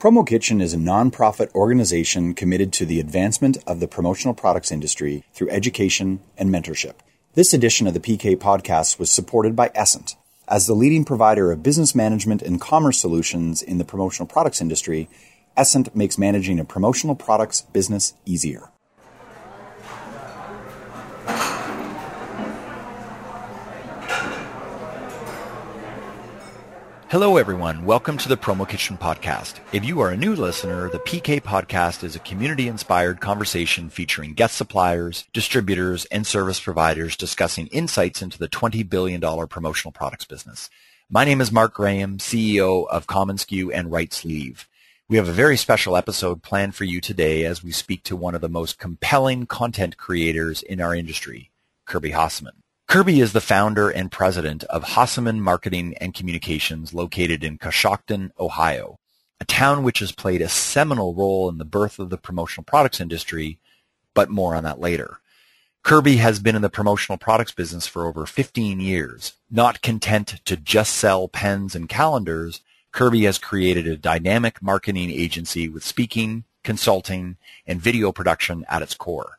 Promo Kitchen is a nonprofit organization committed to the advancement of the promotional products industry through education and mentorship. This edition of the PK podcast was supported by Essent. As the leading provider of business management and commerce solutions in the promotional products industry, Essent makes managing a promotional products business easier. Hello, everyone. Welcome to the Promo Kitchen Podcast. If you are a new listener, the PK Podcast is a community-inspired conversation featuring guest suppliers, distributors, and service providers discussing insights into the $20 billion promotional products business. My name is Mark Graham, CEO of commonsku and Right Sleeve. We have a very special episode planned for you today as we speak to one of the most compelling content creators in our industry, Kirby Hasseman. Kirby is the founder and president of Hasseman Marketing and Communications located in Coshocton, Ohio, a town which has played a seminal role in the birth of the promotional products industry, but more on that later. Kirby has been in the promotional products business for over 15 years. Not content to just sell pens and calendars, Kirby has created a dynamic marketing agency with speaking, consulting, and video production at its core.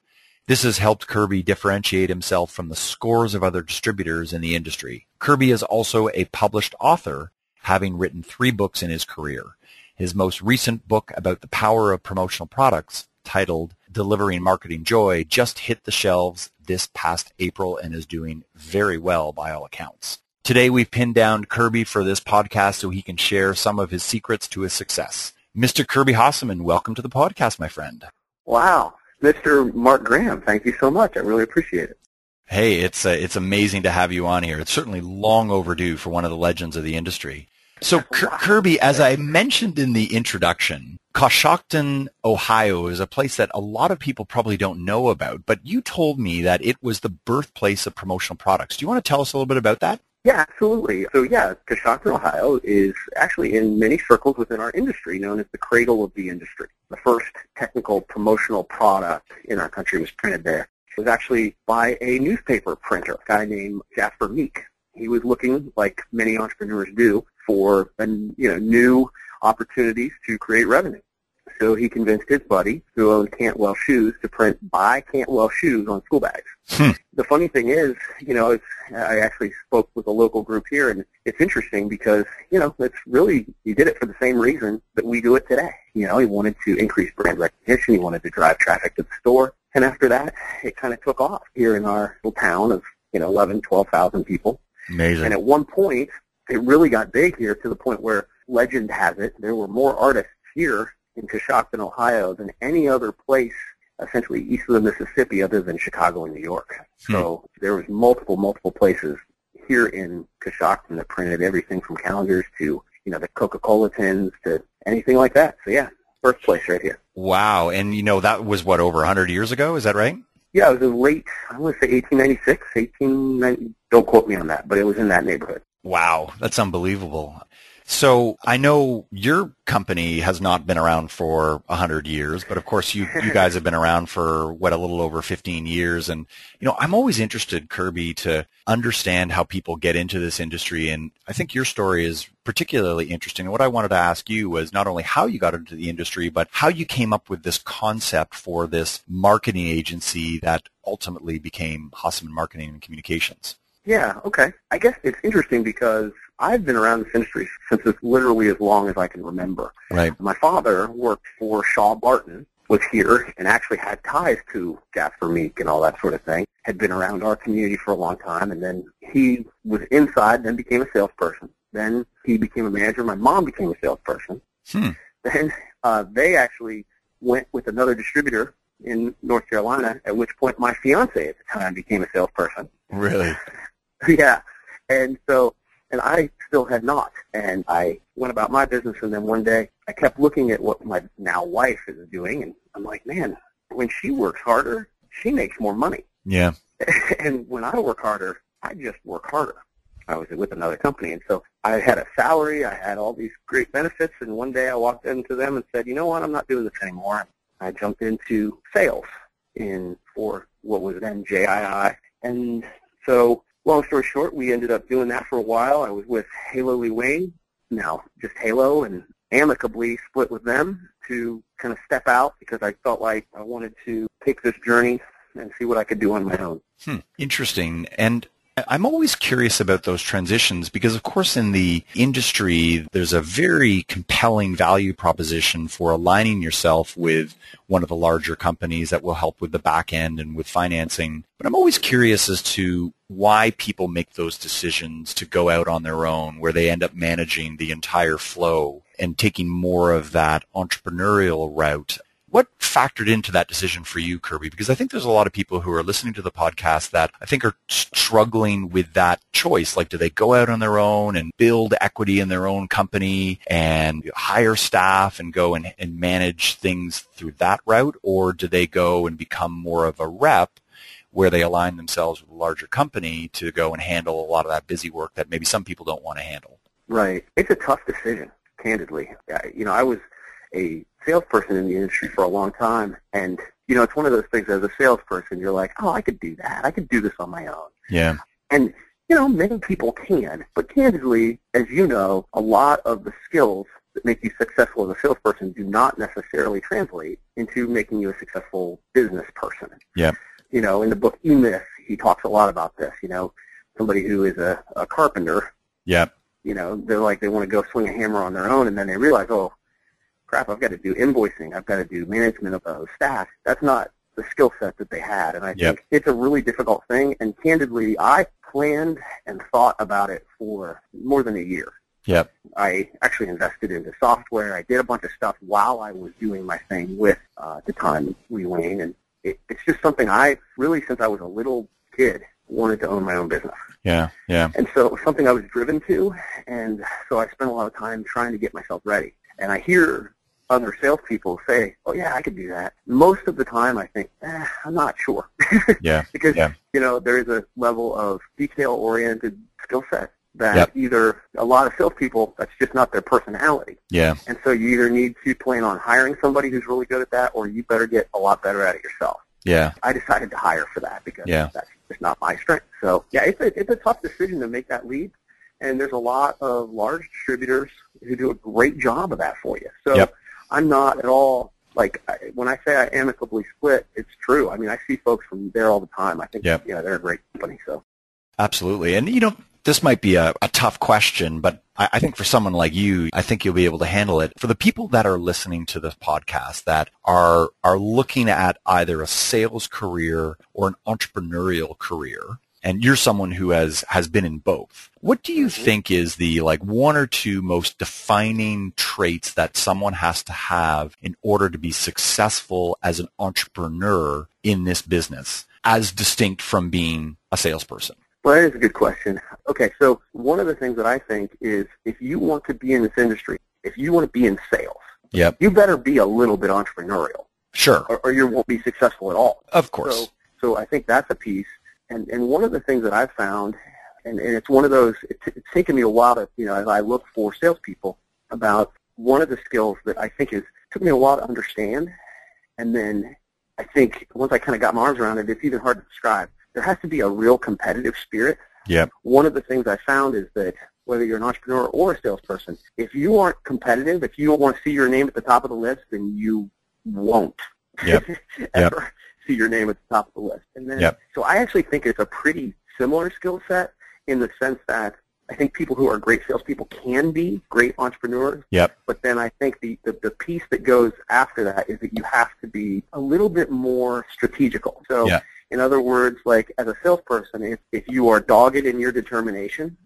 This has helped Kirby differentiate himself from the scores of other distributors in the industry. Kirby is also a published author, having written three books in his career. His most recent book about the power of promotional products, titled Delivering Marketing Joy, just hit the shelves this past April and is doing very well by all accounts. Today we've pinned down Kirby for this podcast so he can share some of his secrets to his success. Mr. Kirby Hasseman, welcome to the podcast, my friend. Wow. Mr. Mark Graham, thank you so much. I really appreciate it. Hey, it's uh, it's amazing to have you on here. It's certainly long overdue for one of the legends of the industry. So Kirby, as I mentioned in the introduction, Coshocton, Ohio is a place that a lot of people probably don't know about, but you told me that it was the birthplace of promotional products. Do you want to tell us a little bit about that? Yeah, absolutely. So yeah, Coshocton, Ohio is actually in many circles within our industry known as the cradle of the industry. The first technical promotional product in our country was printed there. It was actually by a newspaper printer, a guy named Jasper Meek. He was looking, like many entrepreneurs do, for you know new opportunities to create revenue. So he convinced his buddy, who owned Cantwell Shoes, to print "Buy Cantwell Shoes" on school bags. Hmm. The funny thing is, you know, it's, I actually spoke with a local group here, and it's interesting because, you know, it's really he did it for the same reason that we do it today. You know, he wanted to increase brand recognition, he wanted to drive traffic to the store, and after that, it kind of took off here in our little town of you know 11, 12,000 people. Amazing. And at one point, it really got big here to the point where legend has it there were more artists here in Coshocton, Ohio than any other place essentially east of the Mississippi other than Chicago and New York. Hmm. So there was multiple, multiple places here in Coshocton that printed everything from calendars to, you know, the Coca-Cola tins to anything like that. So yeah, birthplace right here. Wow. And you know, that was what, over 100 years ago? Is that right? Yeah, it was in late, I want to say 1896, 1890, don't quote me on that, but it was in that neighborhood. Wow, that's unbelievable. So I know your company has not been around for a hundred years, but of course you, you guys have been around for what a little over 15 years. And, you know, I'm always interested, Kirby, to understand how people get into this industry. And I think your story is particularly interesting. And what I wanted to ask you was not only how you got into the industry, but how you came up with this concept for this marketing agency that ultimately became Hasseman Marketing and Communications. Yeah, okay. I guess it's interesting because I've been around this industry since as literally as long as I can remember. Right. My father worked for Shaw Barton, was here and actually had ties to Jasper Meek and all that sort of thing. Had been around our community for a long time, and then he was inside, then became a salesperson. Then he became a manager. My mom became a salesperson. Hmm. Then uh, they actually went with another distributor in North Carolina, at which point my fiance at the time became a salesperson. Really? yeah. And so, and I still had not. And I went about my business, and then one day I kept looking at what my now wife is doing, and I'm like, man, when she works harder, she makes more money. Yeah. and when I work harder, I just work harder. I was with another company, and so I had a salary, I had all these great benefits, and one day I walked into them and said, you know what, I'm not doing this anymore. I jumped into sales in for what was then JII, and so long story short, we ended up doing that for a while. I was with Halo Lee Wayne, now just Halo, and amicably split with them to kind of step out because I felt like I wanted to take this journey and see what I could do on my own. Hmm. Interesting. And I'm always curious about those transitions because, of course, in the industry, there's a very compelling value proposition for aligning yourself with one of the larger companies that will help with the back end and with financing. But I'm always curious as to why people make those decisions to go out on their own, where they end up managing the entire flow and taking more of that entrepreneurial route. What factored into that decision for you, Kirby? Because I think there's a lot of people who are listening to the podcast that I think are struggling with that choice. Like, do they go out on their own and build equity in their own company and hire staff and go and, and manage things through that route? Or do they go and become more of a rep where they align themselves with a larger company to go and handle a lot of that busy work that maybe some people don't want to handle? Right. It's a tough decision, candidly. You know, I was a salesperson in the industry for a long time, and you know, it's one of those things. As a salesperson, you're like, oh, I could do that. I could do this on my own. Yeah. And you know, many people can, but candidly, as you know, a lot of the skills that make you successful as a salesperson do not necessarily translate into making you a successful business person. Yeah. You know, in the book E-Myth, he talks a lot about this. You know, somebody who is a, a carpenter. Yeah. You know, they're like they want to go swing a hammer on their own, and then they realize, oh, crap, I've got to do invoicing, I've got to do management of the staff. That's not the skill set that they had. And I Yep. think it's a really difficult thing. And candidly, I planned and thought about it for more than a year. Yep. I actually invested into software. I did a bunch of stuff while I was doing my thing with, uh, the time, Wayne. And it, it's just something I really, since I was a little kid, wanted to own my own business. Yeah. Yeah. And so it was something I was driven to, and so I spent a lot of time trying to get myself ready. And I hear other salespeople say, "Oh yeah, I could do that." Most of the time, I think, eh, "I'm not sure," Yeah. because Yeah. you know there is a level of detail-oriented skill set that Yep. either a lot of salespeople that's just not their personality, Yeah. and so you either need to plan on hiring somebody who's really good at that, or you better get a lot better at it yourself. Yeah. I decided to hire for that because Yeah. that's just not my strength. So yeah, it's a it's a tough decision to make that leap, and there's a lot of large distributors who do a great job of that for you. So Yep. I'm not at all like I, when I say I amicably split, it's true. I mean, I see folks from there all the time. I think Yep. yeah, they're a great company. So Absolutely. And, you know, this might be a, a tough question, but I, I think for someone like you, I think you'll be able to handle it. For the people that are listening to this podcast that are, are looking at either a sales career or an entrepreneurial career, and you're someone who has, has been in both. What do you mm-hmm. think is the like one or two most defining traits that someone has to have in order to be successful as an entrepreneur in this business as distinct from being a salesperson? Well, that is a good question. Okay, so one of the things that I think is if you want to be in this industry, if you want to be in sales, Yep. you better be a little bit entrepreneurial, Sure. or, or you won't be successful at all. Of course. So, so I think that's a piece. And and one of the things that I've found, and, and it's one of those. It's, it's taken me a while to, you know, as I look for salespeople about one of the skills that I think is took me a while to understand, and then I think once I kind of got my arms around it, it's even hard to describe. There has to be a real competitive spirit. Yep. One of the things I found is that whether you're an entrepreneur or a salesperson, if you aren't competitive, if you don't want to see your name at the top of the list, then you won't Yep. ever see your name at the top of the list. And then, Yep. so I actually think it's a pretty similar skill set in the sense that I think people who are great salespeople can be great entrepreneurs. Yep. But then I think the, the, the piece that goes after that is that you have to be a little bit more strategical. So Yeah. in other words, like as a salesperson, if, if you are dogged in your determination,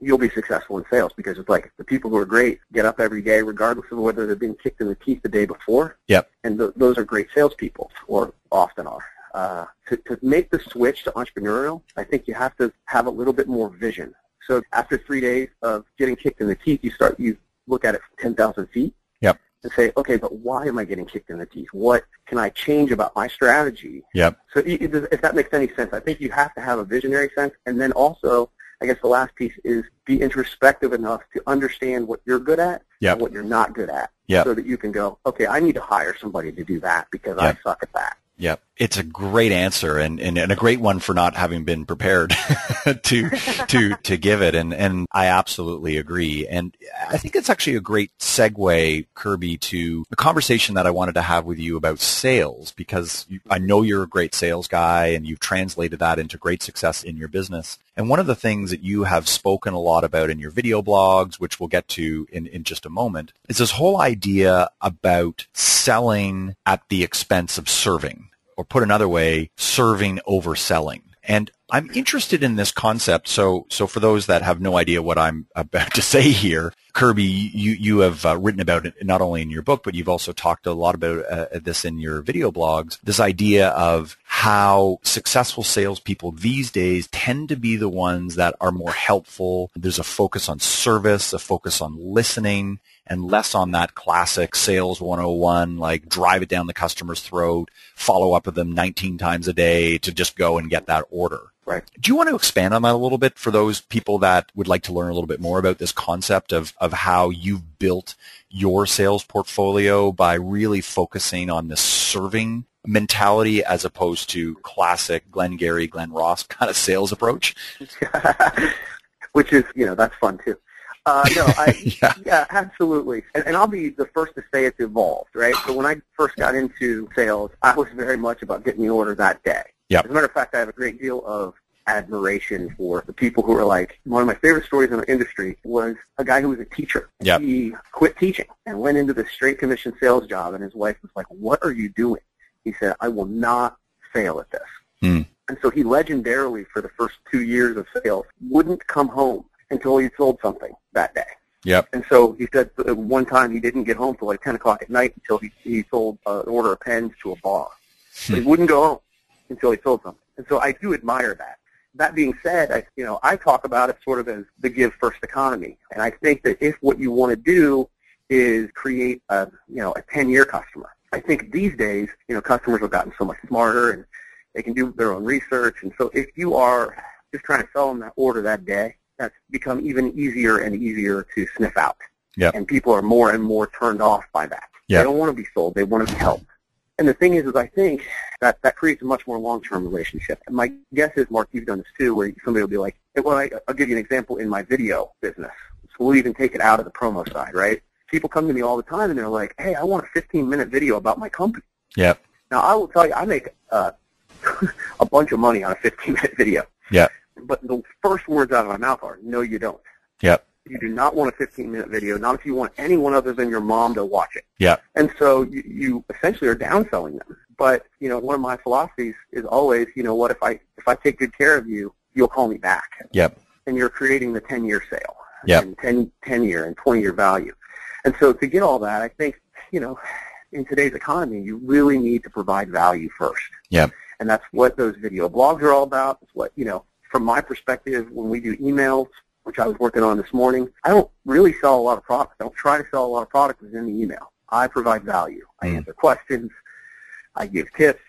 you'll be successful in sales because it's like the people who are great get up every day regardless of whether they've been kicked in the teeth the day before. Yep. And th- those are great salespeople, or often are. Uh, to, to make the switch to entrepreneurial, I think you have to have a little bit more vision. So after three days of getting kicked in the teeth, you start you look at it from 10,000 feet Yep. and say, okay, but why am I getting kicked in the teeth? What can I change about my strategy Yep. so if that makes any sense, I think you have to have a visionary sense, and then also, I guess the last piece is be introspective enough to understand what you're good at Yep. and what you're not good at, Yep. so that you can go, okay, I need to hire somebody to do that because Yep. I suck at that. Yep. It's a great answer and, and, and, a great one for not having been prepared to to to give it. And and I absolutely agree. And I think it's actually a great segue, Kirby, to the conversation that I wanted to have with you about sales because you, I know you're a great sales guy and you've translated that into great success in your business. And one of the things that you have spoken a lot about in your video blogs, which we'll get to in, in just a moment, is this whole idea about selling at the expense of serving or put another way, serving over selling. And I'm interested in this concept. So, so for those that have no idea what I'm about to say here, Kirby, you, you have uh, written about it not only in your book, but you've also talked a lot about uh, this in your video blogs. This idea of how successful salespeople these days tend to be the ones that are more helpful. There's a focus on service, a focus on listening, and less on that classic sales 101, like drive it down the customer's throat, follow up with them 19 times a day to just go and get that order. Right. Do you want to expand on that a little bit for those people that would like to learn a little bit more about this concept of, of how you've built your sales portfolio by really focusing on the serving mentality as opposed to classic Glengarry, Glen Ross kind of sales approach? Which is, you know, that's fun too. Uh, no, I, yeah. yeah. absolutely. And, and I'll be the first to say it's evolved, right? So when I first got into sales, I was very much about getting the order that day. Yep. As a matter of fact, I have a great deal of admiration for the people who are like, one of my favorite stories in the industry was a guy who was a teacher. Yep. He quit teaching and went into this straight commission sales job, and his wife was like, what are you doing? He said, I will not fail at this. Hmm. And so he legendarily, for the first two years of sales, wouldn't come home until he sold something that day. Yep. And so he said one time he didn't get home till like 10 o'clock at night until he, he sold uh, an order of pens to a bar. Hmm. He wouldn't go home until he sold something. And so I do admire that. That being said, I, you know, I talk about it sort of as the give first economy. And I think that if what you want to do is create a, you know, a 10-year customer, I think these days, you know, customers have gotten so much smarter and they can do their own research. And so if you are just trying to sell them that order that day, that's become even easier and easier to sniff out. Yep. And people are more and more turned off by that. Yep. They don't want to be sold. They want to be helped. And the thing is, is I think that that creates a much more long-term relationship. And my guess is, Mark, you've done this too, where somebody will be like, well, I, I'll give you an example in my video business. So we'll even take it out of the promo side, right? People come to me all the time and they're like, hey, I want a 15-minute video about my company. Yep. Now, I will tell you, I make uh, a bunch of money on a 15-minute video. Yep. But the first words out of my mouth are, no, you don't. Yep. You do not want a 15-minute video, not if you want anyone other than your mom to watch it. Yep. And so you, you essentially are downselling them. But, you know, one of my philosophies is always, you know what, if I, if I take good care of you, you'll call me back. Yep. And you're creating the 10-year sale. Yep. And 10, 10 year and 20 year value. And so to get all that, I think, you know, in today's economy, you really need to provide value first. Yep. And that's what those video blogs are all about. It's what, you know, from my perspective, when we do emails, which I was working on this morning, I don't really sell a lot of products. I don't try to sell a lot of products within the email. I provide value. I Mm. answer questions. I give tips.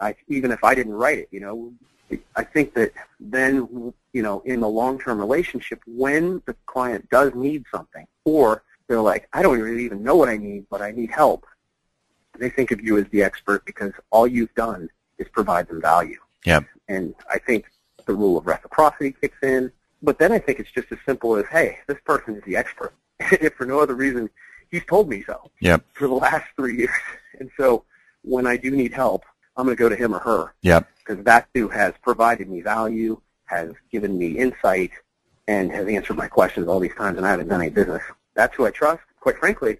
I, even if I didn't write it, you know, I think that then, you know, in the long-term relationship, when the client does need something, or they're like, I don't really even know what I need, but I need help, they think of you as the expert because all you've done is provide them value. Yep. And I think the rule of reciprocity kicks in. But then I think it's just as simple as, hey, this person is the expert. if for no other reason, he's told me so Yep. for the last three years. And so when I do need help, I'm going to go to him or her Yep. because that too has provided me value, has given me insight, and has answered my questions all these times, and I haven't done any business. That's who I trust. Quite frankly,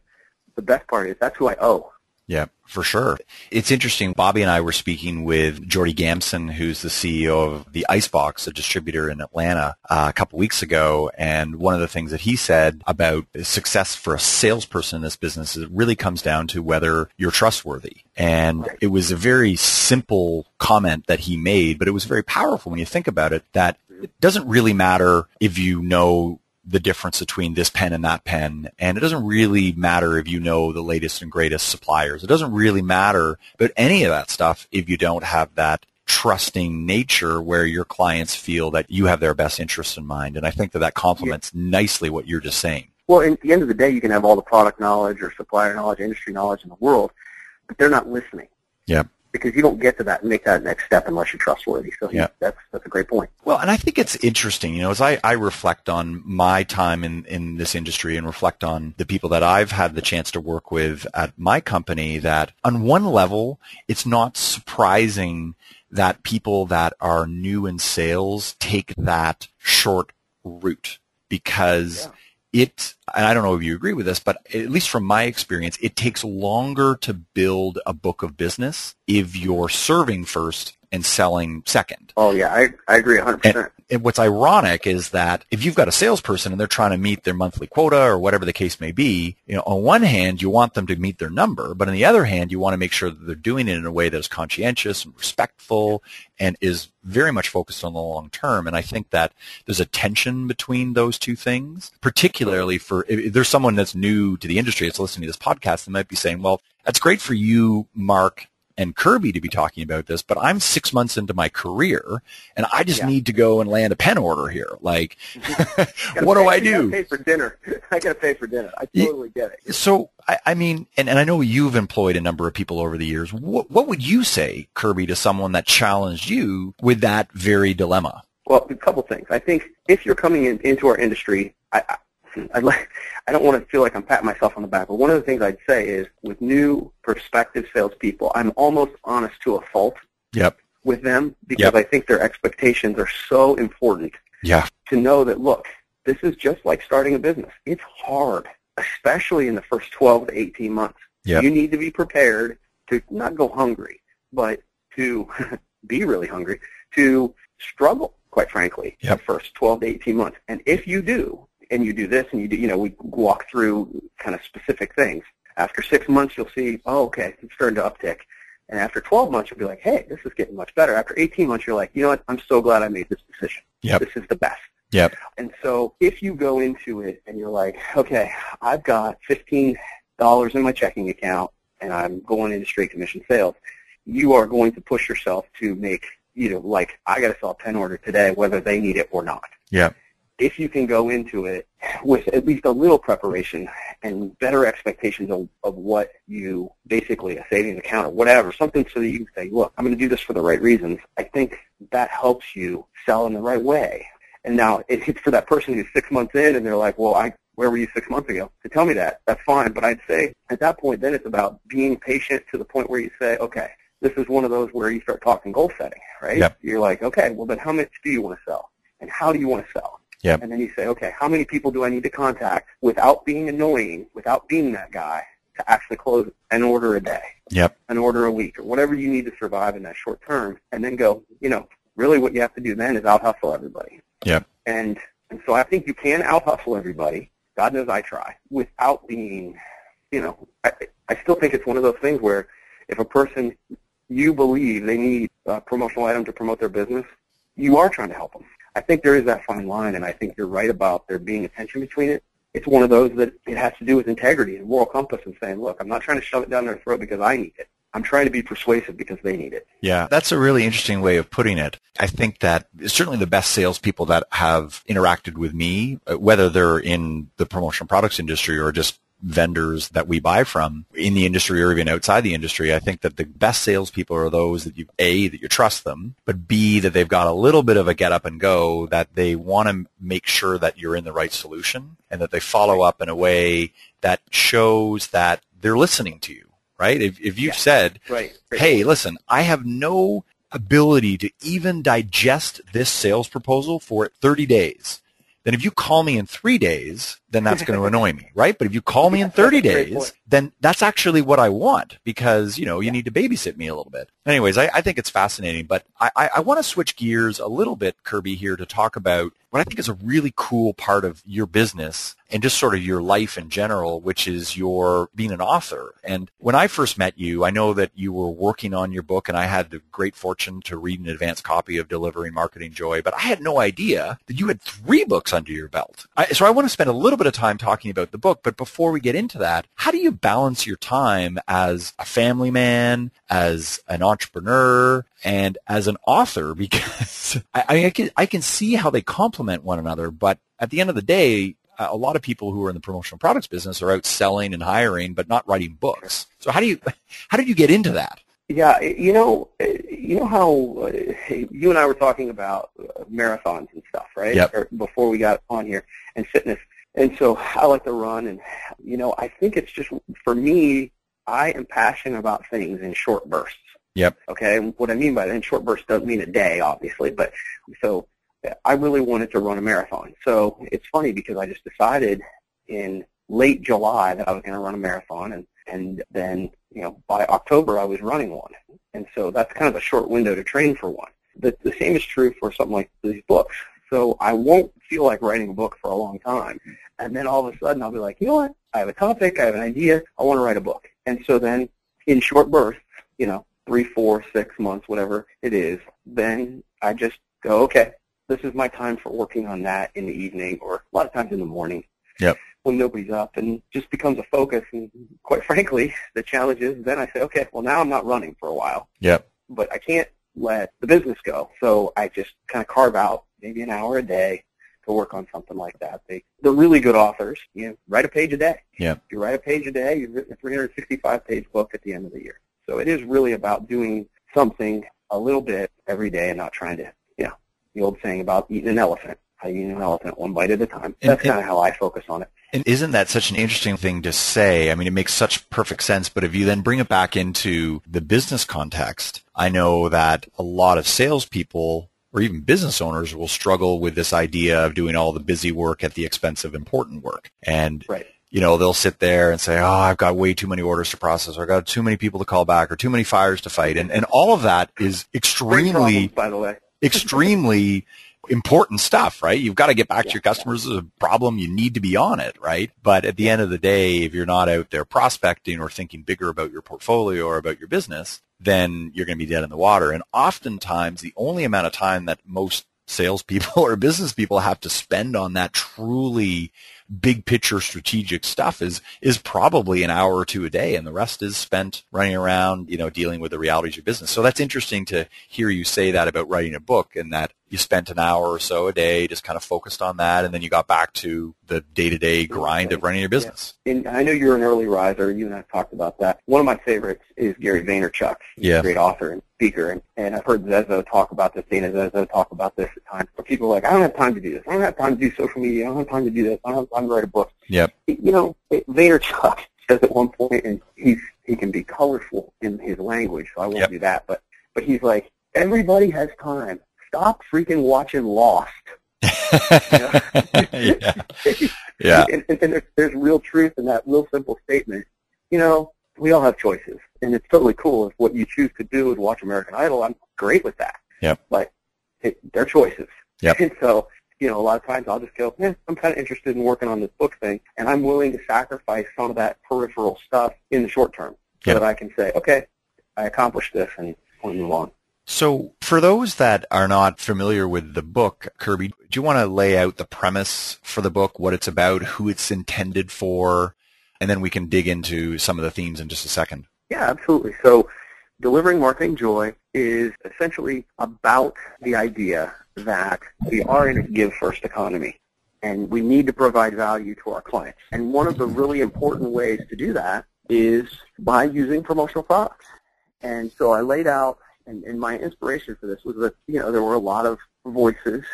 the best part is that's who I owe. Yeah, for sure. It's interesting. Bobby and I were speaking with Jordy Gamson, who's the CEO of the Icebox, a distributor in Atlanta, uh, a couple weeks ago. And one of the things that he said about success for a salesperson in this business is it really comes down to whether you're trustworthy. And it was a very simple comment that he made, but it was very powerful when you think about it that it doesn't really matter if you know the difference between this pen and that pen. And it doesn't really matter if you know the latest and greatest suppliers. It doesn't really matter about any of that stuff if you don't have that trusting nature where your clients feel that you have their best interests in mind. And I think that that complements nicely what you're just saying. Well, at the end of the day, you can have all the product knowledge or supplier knowledge, industry knowledge in the world, but they're not listening. Yep. Because you don't get to that and make that next step unless you're trustworthy. So Yeah. that's that's a great point. Well, and I think it's interesting, you know, as I, I reflect on my time in, in this industry and reflect on the people that I've had the chance to work with at my company, that on one level, it's not surprising that people that are new in sales take that short route because it, and I don't know if you agree with this, but at least from my experience, it takes longer to build a book of business if you're serving first and selling second. Oh yeah, I I agree 100. percent And what's ironic is that if you've got a salesperson and they're trying to meet their monthly quota or whatever the case may be, you know, on one hand, you want them to meet their number, but on the other hand, you want to make sure that they're doing it in a way that is conscientious and respectful and is very much focused on the long term. And I think that there's a tension between those two things, particularly for if there's someone that's new to the industry that's listening to this podcast that might be saying, well, that's great for you, Mark, and Kirby to be talking about this, but I'm six months into my career and I just Yeah. need to go and land a pen order here. Like, what do I do? Pay for dinner. I gotta pay for dinner. I totally get it. So, I, I mean, and, and I know you've employed a number of people over the years. What, what would you say, Kirby, to someone that challenged you with that very dilemma? Well, a couple things. I think if you're coming in, into our industry, I, I, I'd like, I don't want to feel like I'm patting myself on the back, but one of the things I'd say is with new prospective salespeople, I'm almost honest to a fault Yep. with them because Yep. I think their expectations are so important Yeah. to know that, look, this is just like starting a business. It's hard, especially in the first 12 to 18 months. Yep. You need to be prepared to not go hungry, but to be really hungry, to struggle, quite frankly, Yep. the first 12 to 18 months. And if you do, and you do this, and you do, you know, we walk through kind of specific things. After six months, you'll see, oh, okay, it's starting to uptick. And after 12 months, you'll be like, hey, this is getting much better. After 18 months, you're like, you know what, I'm so glad I made this decision. Yep. This is the best. Yep. And so if you go into it and you're like, okay, I've got $15 in my checking account and I'm going into straight commission sales, you are going to push yourself to make, you know, like, I got to sell a pen order today, whether they need it or not. Yep. If you can go into it with at least a little preparation and better expectations of, of what you basically a savings account or whatever, something so that you can say, look, I'm going to do this for the right reasons. I think that helps you sell in the right way. And now it, it's for that person who's six months in and they're like, well, I, where were you six months ago? To tell me that, that's fine. But I'd say at that point, then it's about being patient to the point where you say, okay, this is one of those where you start talking goal setting, right? Yep. You're like, okay, well, then how much do you want to sell? And how do you want to sell? Yep. And then you say, okay, how many people do I need to contact without being annoying, without being that guy, to actually close an order a day? Yep. an order a week or whatever you need to survive in that short term and then go, you know, really what you have to do then is out hustle everybody. Yep. And and so I think you can out hustle everybody. God knows I try without being, you know, I, I still think it's one of those things where if a person you believe they need a promotional item to promote their business, you are trying to help them. I think there is that fine line, and I think you're right about there being a tension between it. It's one of those that it has to do with integrity and moral compass and saying, look, I'm not trying to shove it down their throat because I need it. I'm trying to be persuasive because they need it. Yeah, that's a really interesting way of putting it. I think that certainly the best salespeople that have interacted with me, uh, whether they're in the promotional products industry or just vendors that we buy from in the industry or even outside the industry, I think that the best salespeople are those that you, A, that you trust them, but B, that they've got a little bit of a get up and go, that they want to make sure that you're in the right solution and that they follow up in a way that shows that they're listening to you, right? If, if you've Yeah. said, Right. hey, listen, I have no ability to even digest this sales proposal for 30 days. Then if you call me in three days, then that's going to annoy me, right? But if you call me in 30 That's a great days, then that's actually what I want because, you know, you need to babysit me a little bit. Anyways, I, I think it's fascinating, but I, I, I want to switch gears a little bit, Kirby, here to talk about what I think is a really cool part of your business and just sort of your life in general, which is your being an author. And when I first met you, I know that you were working on your book and I had the great fortune to read an advanced copy of Delivering Marketing Joy, but I had no idea that you had three books under your belt. I, so I want to spend a little bit of time talking about the book, but before we get into that, how do you balance your time as a family man, as an entrepreneur, and as an author? Because I, I, mean, I can I can see how they complement one another, but at the end of the day, a lot of people who are in the promotional products business are out selling and hiring, but not writing books. So how do you how did you get into that? Yeah, you know, you know how uh, you and I were talking about marathons and stuff, right? Yep. Or before we got on here and fitness. And so I like to run and you know, I think it's just for me, I am passionate about things in short bursts. Yep. Okay. What I mean by that in short bursts doesn't mean a day, obviously, but so I really wanted to run a marathon. So it's funny because I just decided in late July that I was going to run a marathon and and then you know by October I was running one, and so that's kind of a short window to train for one. The, the same is true for something like these books. So I won't feel like writing a book for a long time, and then all of a sudden I'll be like, you know what? I have a topic, I have an idea, I want to write a book, and so then in short bursts, you know, three, four, six months, whatever it is, then I just go, okay, this is my time for working on that in the evening or a lot of times in the morning. Yep when nobody's up and just becomes a focus. And quite frankly, the challenge is then I say, okay, well now I'm not running for a while. Yep. But I can't let the business go. So I just kind of carve out maybe an hour a day to work on something like that. they're really good authors, you know, write a page a day. If you write a page a day, you've written a 365-page book at the end of the year. So it is really about doing something a little bit every day and not trying to, you know, the old saying about eating an elephant. I eat an elephant one bite at a time. That's kind of how I focus on it. And isn't that such an interesting thing to say? I mean, it makes such perfect sense, but if you then bring it back into the business context, I know that a lot of salespeople or even business owners will struggle with this idea of doing all the busy work at the expense of important work. And right. you know, they'll sit there and say, "Oh, I've got way too many orders to process, or I've got too many people to call back, or too many fires to fight," and and all of that is extremely, problems, by the way, extremely important stuff, right? You've got to get back yeah, to your customers. There's a problem. You need to be on it, right? But at the end of the day, if you're not out there prospecting or thinking bigger about your portfolio or about your business, then you're going to be dead in the water. And oftentimes the only amount of time that most salespeople or business people have to spend on that truly big picture strategic stuff is is probably an hour or two a day and the rest is spent running around you know dealing with the realities of business so that's interesting to hear you say that about writing a book and that you spent an hour or so a day just kind of focused on that and then you got back to the day-to-day grind of running your business. Yeah. and i know you're an early riser you and i've talked about that. One of my favorites is gary vaynerchuk. He's yeah. a great author and speaker and, and i've heard zezo talk about this dana zezo talk about this at times but people are like i don't have time to do this. I don't have time to do social media. I don't have time to do this. I don't have time to write a book. Yep. You know vaynerchuk says at one point and he's he can be colorful in his language so i won't yep. do that but but he's like everybody has time stop freaking watching Lost. yeah. yeah. And, and, and there's, there's real truth in that real simple statement. You know, we all have choices, and it's totally cool if what you choose to do is watch American Idol. I'm great with that. Yep. But it, they're choices. Yep. And so, you know, a lot of times I'll just go, eh, I'm kind of interested in working on this book thing, and I'm willing to sacrifice some of that peripheral stuff in the short term so yep. that I can say, okay, I accomplished this, and we move on. So for those that are not familiar with the book, Kirby, do you want to lay out the premise for the book, what it's about, who it's intended for, and then we can dig into some of the themes in just a second? Yeah, absolutely. So Delivering Marketing Joy is essentially about the idea that we are in a give first economy and we need to provide value to our clients. And one of the really important ways to do that is by using promotional products. And so I laid out and, and my inspiration for this was that, you know, there were a lot of voices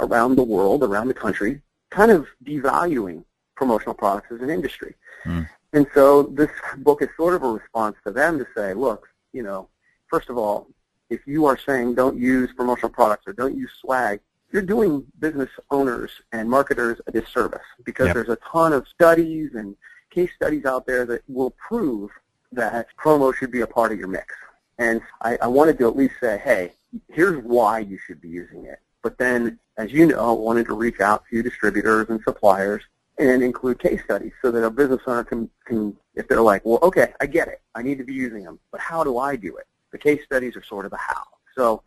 around the world, around the country, kind of devaluing promotional products as an industry. Mm. And so this book is sort of a response to them to say, look, you know, first of all, if you are saying don't use promotional products or don't use swag, you're doing business owners and marketers a disservice because yep. there's a ton of studies and case studies out there that will prove that promo should be a part of your mix. And I, I wanted to at least say, hey, here's why you should be using it. But then, as you know, I wanted to reach out to distributors and suppliers and include case studies so that a business owner can, can, if they're like, well, okay, I get it. I need to be using them. But how do I do it? The case studies are sort of the how. So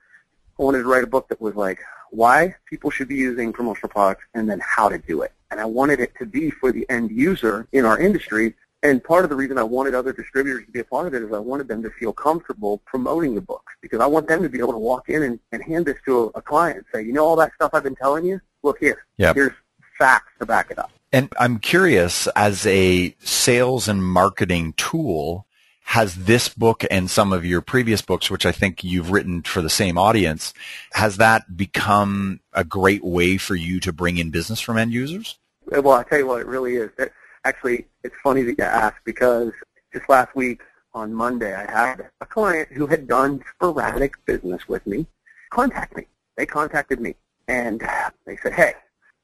I wanted to write a book that was like why people should be using promotional products and then how to do it. And I wanted it to be for the end user in our industry and part of the reason I wanted other distributors to be a part of it is I wanted them to feel comfortable promoting the books because I want them to be able to walk in and, and hand this to a, a client and say, you know all that stuff I've been telling you? Look here. Yep. Here's facts to back it up. And I'm curious, as a sales and marketing tool, has this book and some of your previous books, which I think you've written for the same audience, has that become a great way for you to bring in business from end users? Well, I'll tell you what, it really is. It, actually, it's funny that you ask because just last week on Monday, I had a client who had done sporadic business with me contact me. They contacted me and they said, hey,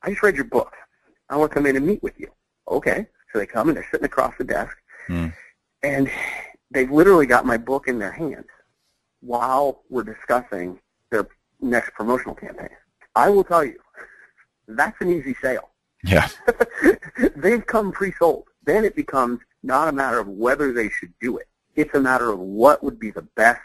I just read your book. I want to come in and meet with you. Okay. So they come and they're sitting across the desk. Mm. And they've literally got my book in their hands while we're discussing their next promotional campaign. I will tell you, that's an easy sale. Yeah. they've come pre-sold. Then it becomes not a matter of whether they should do it. It's a matter of what would be the best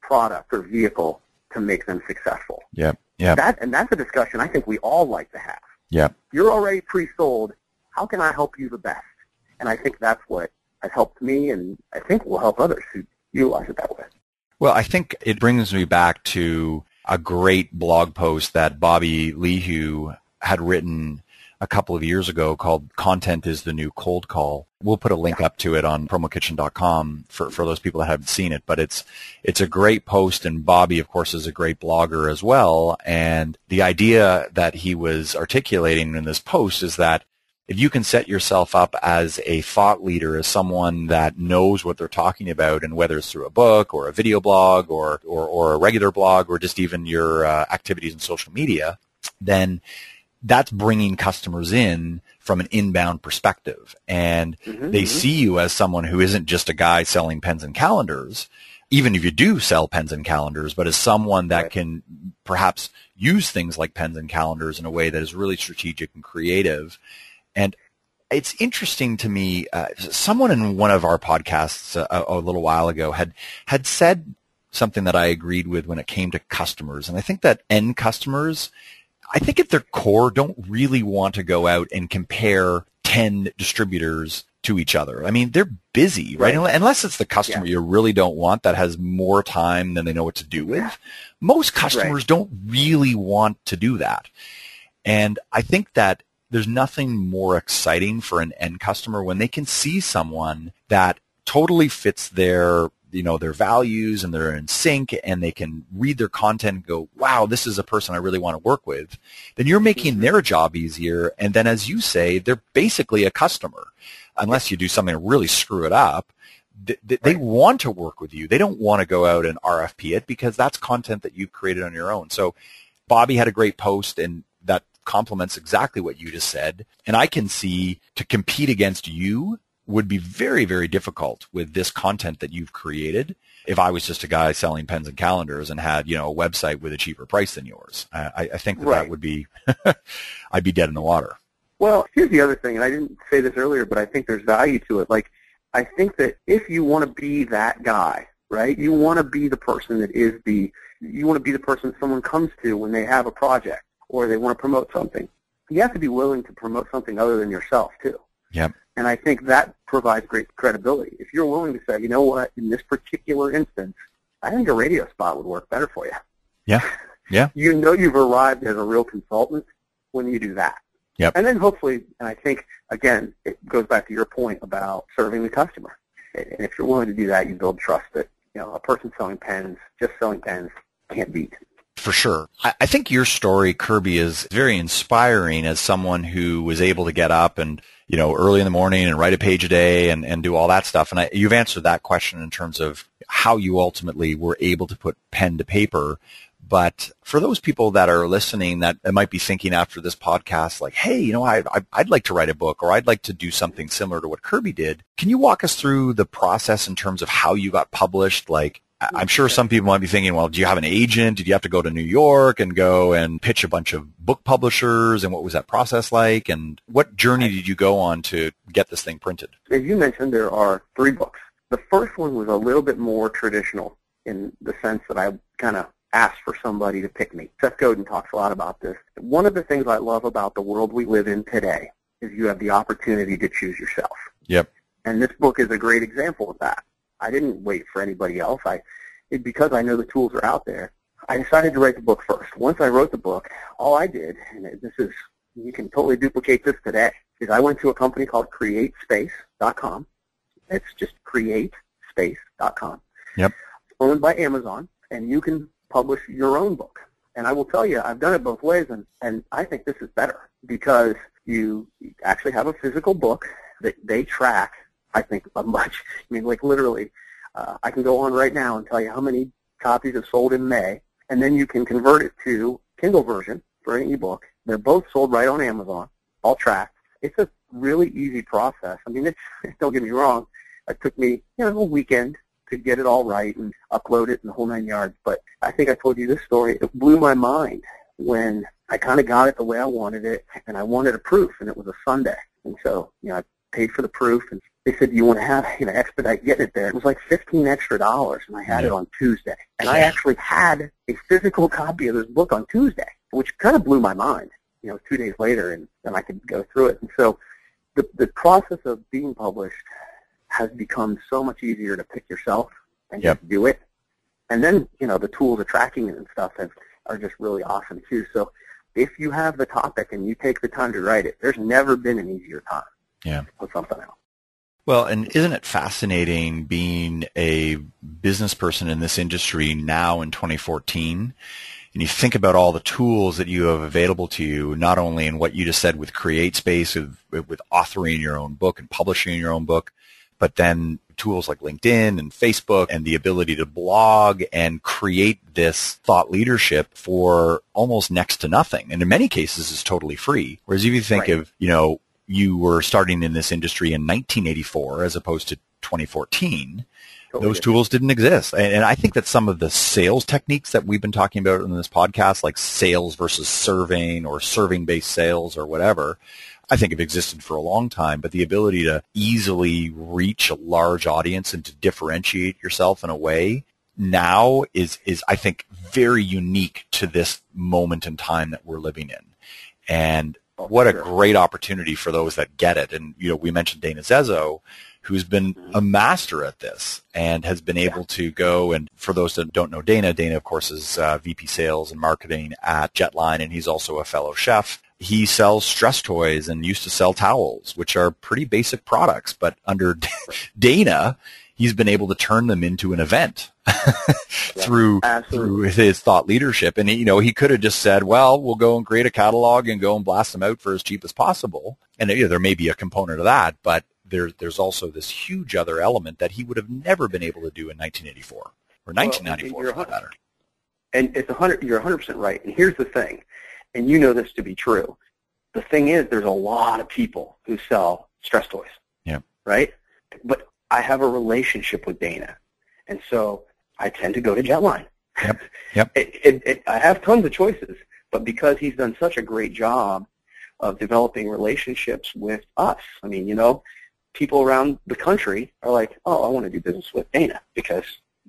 product or vehicle to make them successful. Yeah. Yeah. That and that's a discussion I think we all like to have. Yeah. You're already pre-sold. How can I help you the best? And I think that's what has helped me, and I think will help others who utilize it that way. Well, I think it brings me back to a great blog post that Bobby Lehew had written a couple of years ago called Content is the New Cold Call. We'll put a link up to it on promokitchen.com for, for those people that haven't seen it, but it's, it's a great post and Bobby, of course, is a great blogger as well. And the idea that he was articulating in this post is that if you can set yourself up as a thought leader, as someone that knows what they're talking about, and whether it's through a book or a video blog or or, or a regular blog or just even your uh, activities in social media, then that's bringing customers in from an inbound perspective, and mm-hmm, they mm-hmm. see you as someone who isn't just a guy selling pens and calendars. Even if you do sell pens and calendars, but as someone that right. can perhaps use things like pens and calendars in a way that is really strategic and creative and it's interesting to me. Uh, someone in one of our podcasts a, a, little while ago had had said something that I agreed with when it came to customers, and I think that end customers, I think at their core, don't really want to go out and compare ten distributors to each other. I mean, they're busy, right? right. Unless it's the customer yeah. you really don't want that has more time than they know what to do with. Most customers right. don't really want to do that. And I think that there's nothing more exciting for an end customer when they can see someone that totally fits their you know their values and they're in sync and they can read their content and go wow this is a person i really want to work with then you're making mm-hmm. their job easier. And then as you say they're basically a customer. Unless you do something to really screw it up they, they want to work with you. They don't want to go out and rfp it because that's content that you've created on your own. So bobby had a great post and that complements exactly what you just said. And I can see to compete against you would be very, very difficult with this content that you've created. If I was just a guy selling pens and calendars and had, you know, a website with a cheaper price than yours, I, I think that right. that would be, I'd be dead in the water. Well, here's the other thing, and I didn't say this earlier, but I think there's value to it. Like, I think that if you want to be that guy, right, you want to be the person that is the, you want to be the person someone comes to when they have a project or they want to promote something. You have to be willing to promote something other than yourself too. Yep. And I think that provides great credibility. If you're willing to say, you know what, in this particular instance, I think a radio spot would work better for you. Yeah. Yeah. you know you've arrived as a real consultant when you do that. Yep. And then hopefully, and I think, again, it goes back to your point about serving the customer. And if you're willing to do that, you build trust that, you know, a person selling pens, just selling pens, can't beat for sure. I, think your story, Kirby, is very inspiring as someone who was able to get up and, you know, early in the morning and write a page a day and, and do all that stuff. And I, you've answered that question in terms of how you ultimately were able to put pen to paper. But for those people that are listening that might be thinking after this podcast, like, hey, you know, I, I, I'd like to write a book or I'd like to do something similar to what Kirby did. Can you walk us through the process in terms of how you got published? Like, I'm sure some people might be thinking, well, do you have an agent? Did you have to go to New York and go and pitch a bunch of book publishers? And what was that process like? And what journey did you go on to get this thing printed? As you mentioned, there are three books. The first one was a little bit more traditional in the sense that I kind of asked for somebody to pick me. Seth Godin talks a lot about this. One of the things I love about the world we live in today is you have the opportunity to choose yourself. Yep. And this book is a great example of that. I didn't wait for anybody else. I it, because I know the tools are out there. I decided to write the book first. Once I wrote the book, all I did, and this is you can totally duplicate this today, is I went to a company called CreateSpace.com. It's just Create createspace.com. Yep. It's owned by Amazon, and you can publish your own book. And I will tell you, I've done it both ways, and, and I think this is better because you actually have a physical book that they track, I think, a much, I mean, like literally, uh, I can go on right now and tell you how many copies have sold in May, and then you can convert it to Kindle version for an ebook. They're both sold right on Amazon, all tracked. It's a really easy process. I mean, it's, don't get me wrong, it took me you know a weekend to get it all right and upload it and the whole nine yards. But I think I told you this story. It blew my mind when I kind of got it the way I wanted it, and I wanted a proof, and it was a Sunday. And so, you know, I paid for the proof, and they said, "Do you want to have, you know, expedite getting it there?" It was like fifteen extra dollars, and I had Yeah. it on Tuesday. And I actually had a physical copy of this book on Tuesday, which kind of blew my mind. You know, two days later, and then I could go through it. And so, the the process of being published has become so much easier to pick yourself and Yep. just do it. And then, you know, the tools of tracking it and stuff have, are just really awesome too. So if you have the topic and you take the time to write it, there's never been an easier time Yeah. to put something out. Well, and isn't it fascinating being a business person in this industry now in 2014? And you think about all the tools that you have available to you, not only in what you just said with CreateSpace, with, with authoring your own book and publishing your own book, but then tools like LinkedIn and Facebook and the ability to blog and create this thought leadership for almost next to nothing. And in many cases, it's totally free. Whereas if you think Right. of, you know, you were starting in this industry in 1984 as opposed to 2014, Totally those different. tools didn't exist. And, and I think that some of the sales techniques that we've been talking about in this podcast, like sales versus serving or serving based sales or whatever, I think have existed for a long time, but the ability to easily reach a large audience and to differentiate yourself in a way now is, is I think very unique to this moment in time that we're living in. And what a great opportunity for those that get it. And, you know, we mentioned Dana Zezzo, who's been a master at this and has been able to go and for those that don't know Dana, Dana of course is uh, VP sales and marketing at Jetline and he's also a fellow chef. He sells stress toys and used to sell towels, which are pretty basic products, but under Dana, he's been able to turn them into an event through absolutely. through his thought leadership. And he, you know, he could have just said, "Well, we'll go and create a catalog and go and blast them out for as cheap as possible." And you know, there may be a component of that, but there, there's also this huge other element that he would have never been able to do in 1984 or 1994 you're for that matter. And it's a hundred. You're 100 percent right. And here's the thing, and you know this to be true. The thing is, there's a lot of people who sell stress toys. Yeah. Right. But I have a relationship with Dana, and so I tend to go to Jetline. Yep. Yep. it, it, it, I have tons of choices, but because he's done such a great job of developing relationships with us, I mean, you know, people around the country are like, oh, I want to do business with Dana because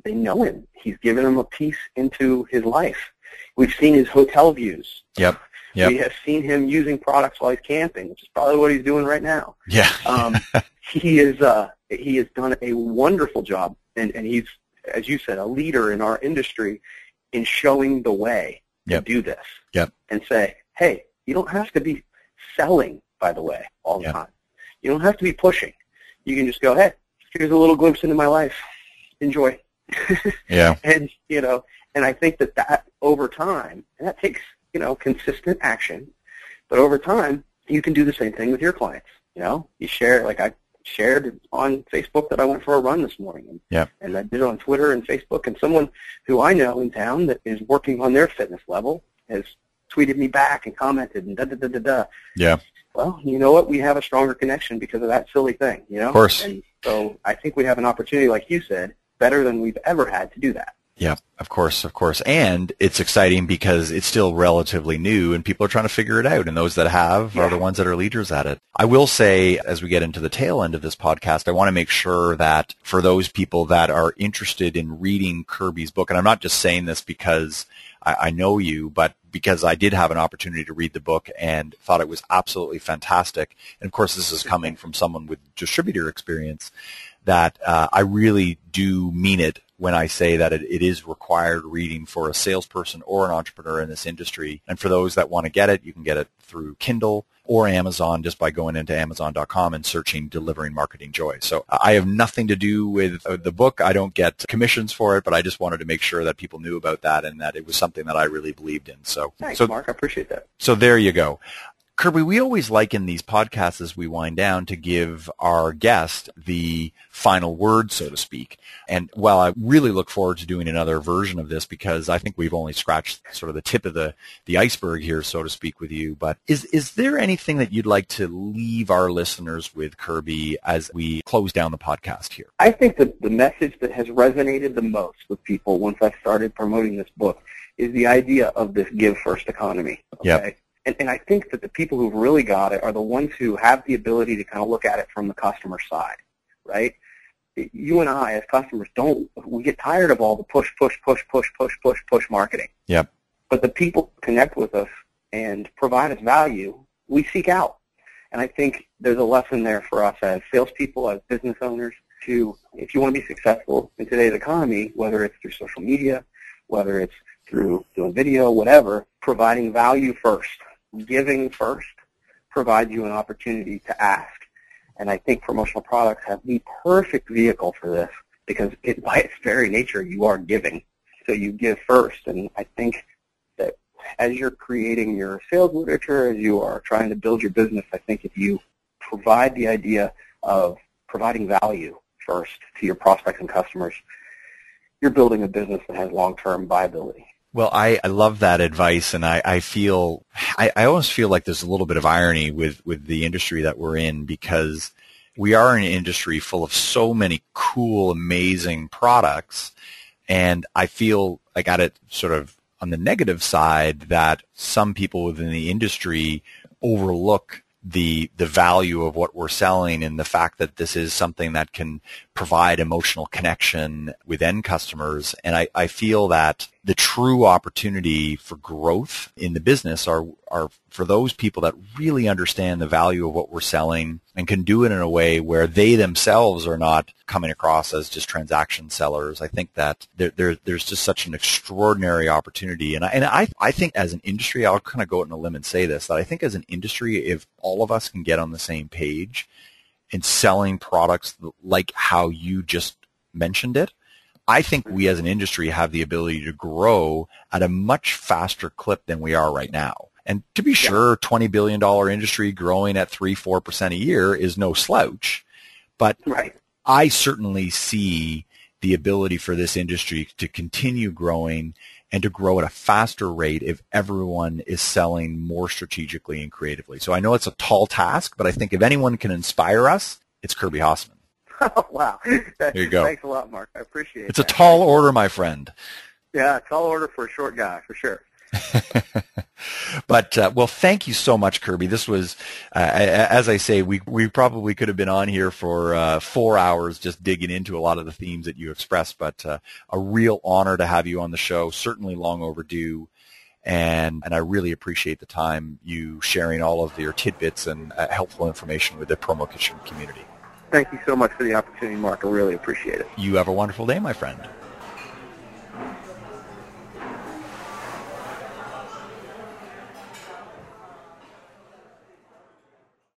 they know him. He's given them a piece into his life. We've seen his hotel views. Yep. Yep. We have seen him using products while he's camping, which is probably what he's doing right now. Yeah. Um, he is uh, he has done a wonderful job, and, and he's, as you said, a leader in our industry in showing the way Yep. to do this. Yep. And say, hey, you don't have to be selling, by the way, all the Yep. time. You don't have to be pushing. You can just go, hey, here's a little glimpse into my life. Enjoy. yeah. And you know, and I think that that over time, and that takes you know consistent action, but over time you can do the same thing with your clients. You know, you share like I shared on Facebook that I went for a run this morning, and Yep. and I did it on Twitter and Facebook, and someone who I know in town that is working on their fitness level has tweeted me back and commented and da da da da da. Yeah. Well, you know what? We have a stronger connection because of that silly thing, you know? Of course. And so I think we have an opportunity, like you said, better than we've ever had to do that. Yeah, of course, of course. And it's exciting because it's still relatively new and people are trying to figure it out. And those that have are the ones that are leaders at it. I will say, as we get into the tail end of this podcast, I want to make sure that for those people that are interested in reading Kirby's book, and I'm not just saying this because I, I know you, but because I did have an opportunity to read the book and thought it was absolutely fantastic. And of course, this is coming from someone with distributor experience that uh, I really do mean it when I say that it, it is required reading for a salesperson or an entrepreneur in this industry. And for those that want to get it, you can get it through Kindle. or Amazon just by going into Amazon.com and searching Delivering Marketing Joy. So I have nothing to do with uh, the book. I don't get commissions for it, but I just wanted to make sure that people knew about that and that it was something that I really believed in. So, Thanks, so Mark. I appreciate that. So there you go. Kirby, we always like in these podcasts as we wind down to give our guest the final word, so to speak. And while I really look forward to doing another version of this because I think we've only scratched sort of the tip of the, the iceberg here, so to speak, with you, but is, is there anything that you'd like to leave our listeners with, Kirby, as we close down the podcast here? I think that the message that has resonated the most with people once I started promoting this book is the idea of this give first economy. Okay? Yep. And, and I think that the people who've really got it are the ones who have the ability to kind of look at it from the customer side, right? You and I, as customers, don't we get tired of all the push, push, push, push, push, push, push marketing. Yep. But the people who connect with us and provide us value, we seek out. And I think there's a lesson there for us as salespeople, as business owners, to if you want to be successful in today's economy, whether it's through social media, whether it's through doing video, whatever, providing value first giving first provides you an opportunity to ask. And I think promotional products have the perfect vehicle for this because it, by its very nature, you are giving. So you give first. And I think that as you're creating your sales literature, as you are trying to build your business, I think if you provide the idea of providing value first to your prospects and customers, you're building a business that has long-term viability. Well, I, I love that advice, and I, I feel I, I almost feel like there's a little bit of irony with, with the industry that we're in because we are an industry full of so many cool, amazing products, and I feel I got it sort of on the negative side that some people within the industry overlook the the value of what we're selling and the fact that this is something that can provide emotional connection with end customers. And I, I feel that the true opportunity for growth in the business are, are for those people that really understand the value of what we're selling and can do it in a way where they themselves are not coming across as just transaction sellers. I think that there, there there's just such an extraordinary opportunity. And I, and I, I think as an industry, I'll kind of go out on a limb and say this, that I think as an industry, if all of us can get on the same page in selling products like how you just mentioned it, I think we as an industry have the ability to grow at a much faster clip than we are right now. And to be sure, $20 billion industry growing at 3 4% a year is no slouch. But right. I certainly see the ability for this industry to continue growing and to grow at a faster rate if everyone is selling more strategically and creatively. So I know it's a tall task, but I think if anyone can inspire us, it's Kirby Hasseman. Oh, wow. There you go. Thanks a lot, Mark. I appreciate it. It's that. a tall order, my friend. Yeah, tall order for a short guy, for sure. but uh, well, thank you so much, Kirby. This was, uh, as I say, we we probably could have been on here for uh, four hours just digging into a lot of the themes that you expressed. But uh, a real honor to have you on the show. Certainly long overdue, and and I really appreciate the time you sharing all of your tidbits and uh, helpful information with the Promo Kitchen community. Thank you so much for the opportunity, Mark. I really appreciate it. You have a wonderful day, my friend.